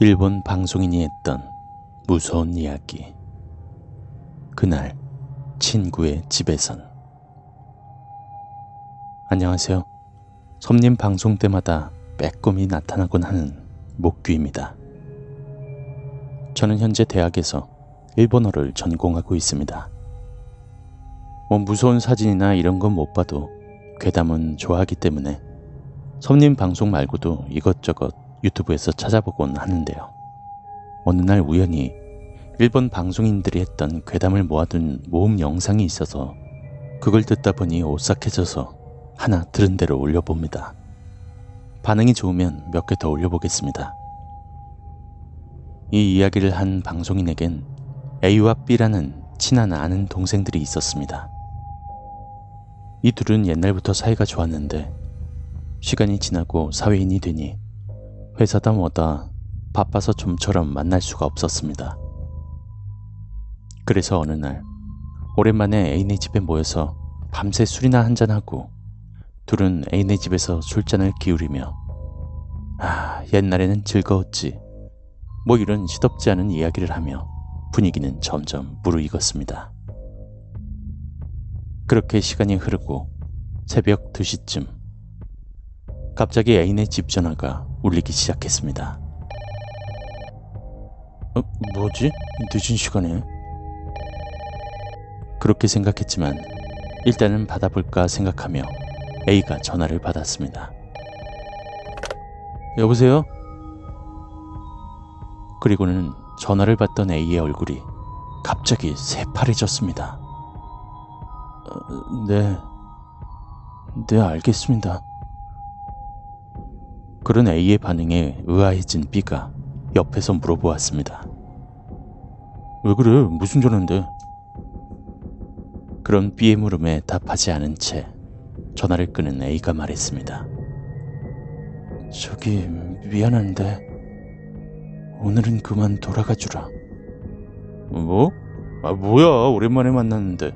일본 방송인이 했던 무서운 이야기. 그날 친구의 집에선 안녕하세요. 섬님 방송 때마다 빼꼼히 나타나곤 하는 목규입니다. 저는 현재 대학에서 일본어를 전공하고 있습니다. 뭐 무서운 사진이나 이런 건 못 봐도 괴담은 좋아하기 때문에 섬님 방송 말고도 이것저것 유튜브에서 찾아보곤 하는데요. 어느 날 우연히 일본 방송인들이 했던 괴담을 모아둔 모음 영상이 있어서 그걸 듣다 보니 오싹해져서 하나 들은 대로 올려봅니다. 반응이 좋으면 몇 개 더 올려보겠습니다. 이 이야기를 한 방송인에겐 A와 B라는 친한 아는 동생들이 있었습니다. 이 둘은 옛날부터 사이가 좋았는데 시간이 지나고 사회인이 되니 회사다 뭐다 바빠서 좀처럼 만날 수가 없었습니다. 그래서 어느 날 오랜만에 애인의 집에 모여서 밤새 술이나 한잔하고 둘은 애인의 집에서 술잔을 기울이며 아 옛날에는 즐거웠지 뭐 이런 시덥지 않은 이야기를 하며 분위기는 점점 무르익었습니다. 그렇게 시간이 흐르고 새벽 2시쯤 갑자기 애인의 집 전화가 울리기 시작했습니다. 어, 뭐지? 늦은 시간에? 그렇게 생각했지만 일단은 받아볼까 생각하며 A가 전화를 받았습니다. 여보세요? 그리고는 전화를 받던 A의 얼굴이 갑자기 새파래졌습니다. 어, 네. 네, 알겠습니다. 그런 A의 반응에 의아해진 B가 옆에서 물어보았습니다. 왜 그래? 무슨 전화인데? 그런 B의 물음에 답하지 않은 채 전화를 끄는 A가 말했습니다. 저기 미안한데 오늘은 그만 돌아가 주라. 뭐? 아 뭐야 오랜만에 만났는데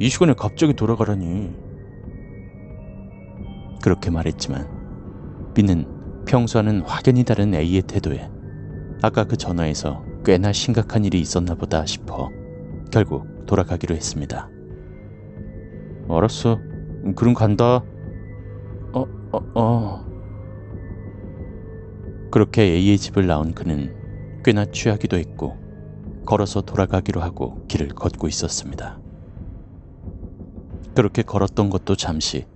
이 시간에 갑자기 돌아가라니. 그렇게 말했지만 B는 평소와는 확연히 다른 A의 태도에 아까 그 전화에서 꽤나 심각한 일이 있었나 보다 싶어 결국 돌아가기로 했습니다. 알았어. 그럼 간다. 어, 어, 어. 그렇게 A의 집을 나온 그는 꽤나 취하기도 했고 걸어서 돌아가기로 하고 길을 걷고 있었습니다. 그렇게 걸었던 것도 잠시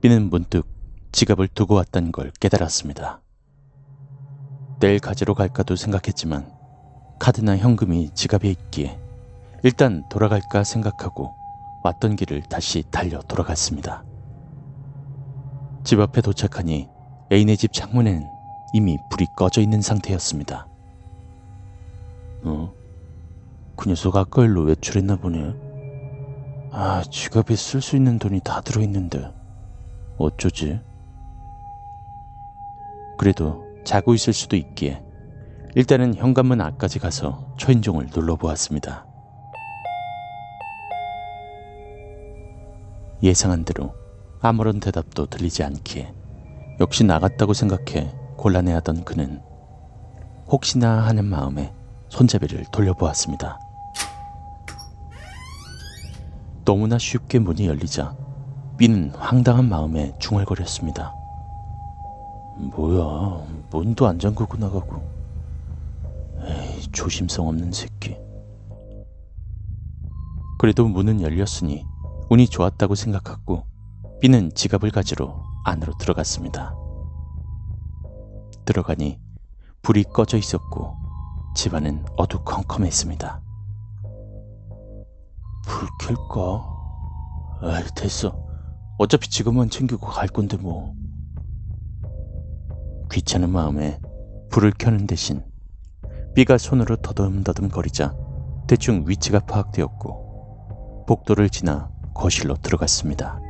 B는 문득 지갑을 두고 왔다는 걸 깨달았습니다. 내일 가지러 갈까도 생각했지만 카드나 현금이 지갑에 있기에 일단 돌아갈까 생각하고 왔던 길을 다시 달려 돌아갔습니다. 집 앞에 도착하니 애인의 집 창문에는 이미 불이 꺼져 있는 상태였습니다. 어? 그 녀석 아까 일로 외출했나 보네. 아, 지갑에 쓸 수 있는 돈이 다 들어있는데. 어쩌지? 그래도 자고 있을 수도 있기에 일단은 현관문 앞까지 가서 초인종을 눌러보았습니다. 예상한 대로 아무런 대답도 들리지 않기에 역시 나갔다고 생각해 곤란해하던 그는 혹시나 하는 마음에 손잡이를 돌려보았습니다. 너무나 쉽게 문이 열리자 B는 황당한 마음에 중얼거렸습니다. 뭐야, 문도 안 잠그고 나가고. 에이, 조심성 없는 새끼. 그래도 문은 열렸으니 운이 좋았다고 생각하고 B는 지갑을 가지러 안으로 들어갔습니다. 들어가니 불이 꺼져 있었고 집안은 어두컴컴했습니다. 불 켤까? 아 됐어. 어차피 지금만 챙기고 갈 건데 뭐. 귀찮은 마음에 불을 켜는 대신 B가 손으로 더듬더듬 거리자 대충 위치가 파악되었고 복도를 지나 거실로 들어갔습니다.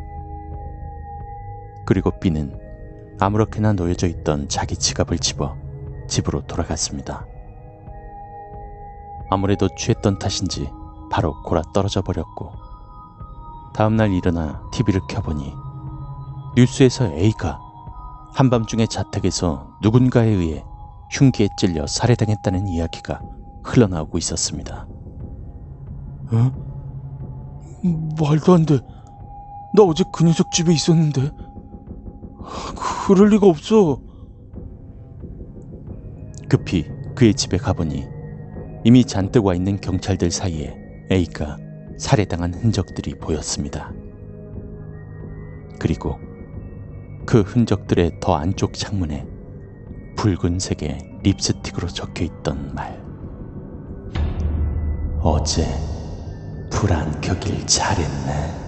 그리고 B는 아무렇게나 놓여져 있던 자기 지갑을 집어 집으로 돌아갔습니다. 아무래도 취했던 탓인지 바로 골아 떨어져 버렸고 다음날 일어나 TV를 켜보니 뉴스에서 A가 한밤중에 자택에서 누군가에 의해 흉기에 찔려 살해당했다는 이야기가 흘러나오고 있었습니다. 어? 말도 안 돼. 나 어제 그 녀석 집에 있었는데. 그럴 리가 없어. 급히 그의 집에 가보니 이미 잔뜩 와 있는 경찰들 사이에 A가 살해당한 흔적들이 보였습니다. 그리고 그 흔적들의 더 안쪽 창문에 붉은색의 립스틱으로 적혀 있던 말. 어제 불안 켜길 잘했네.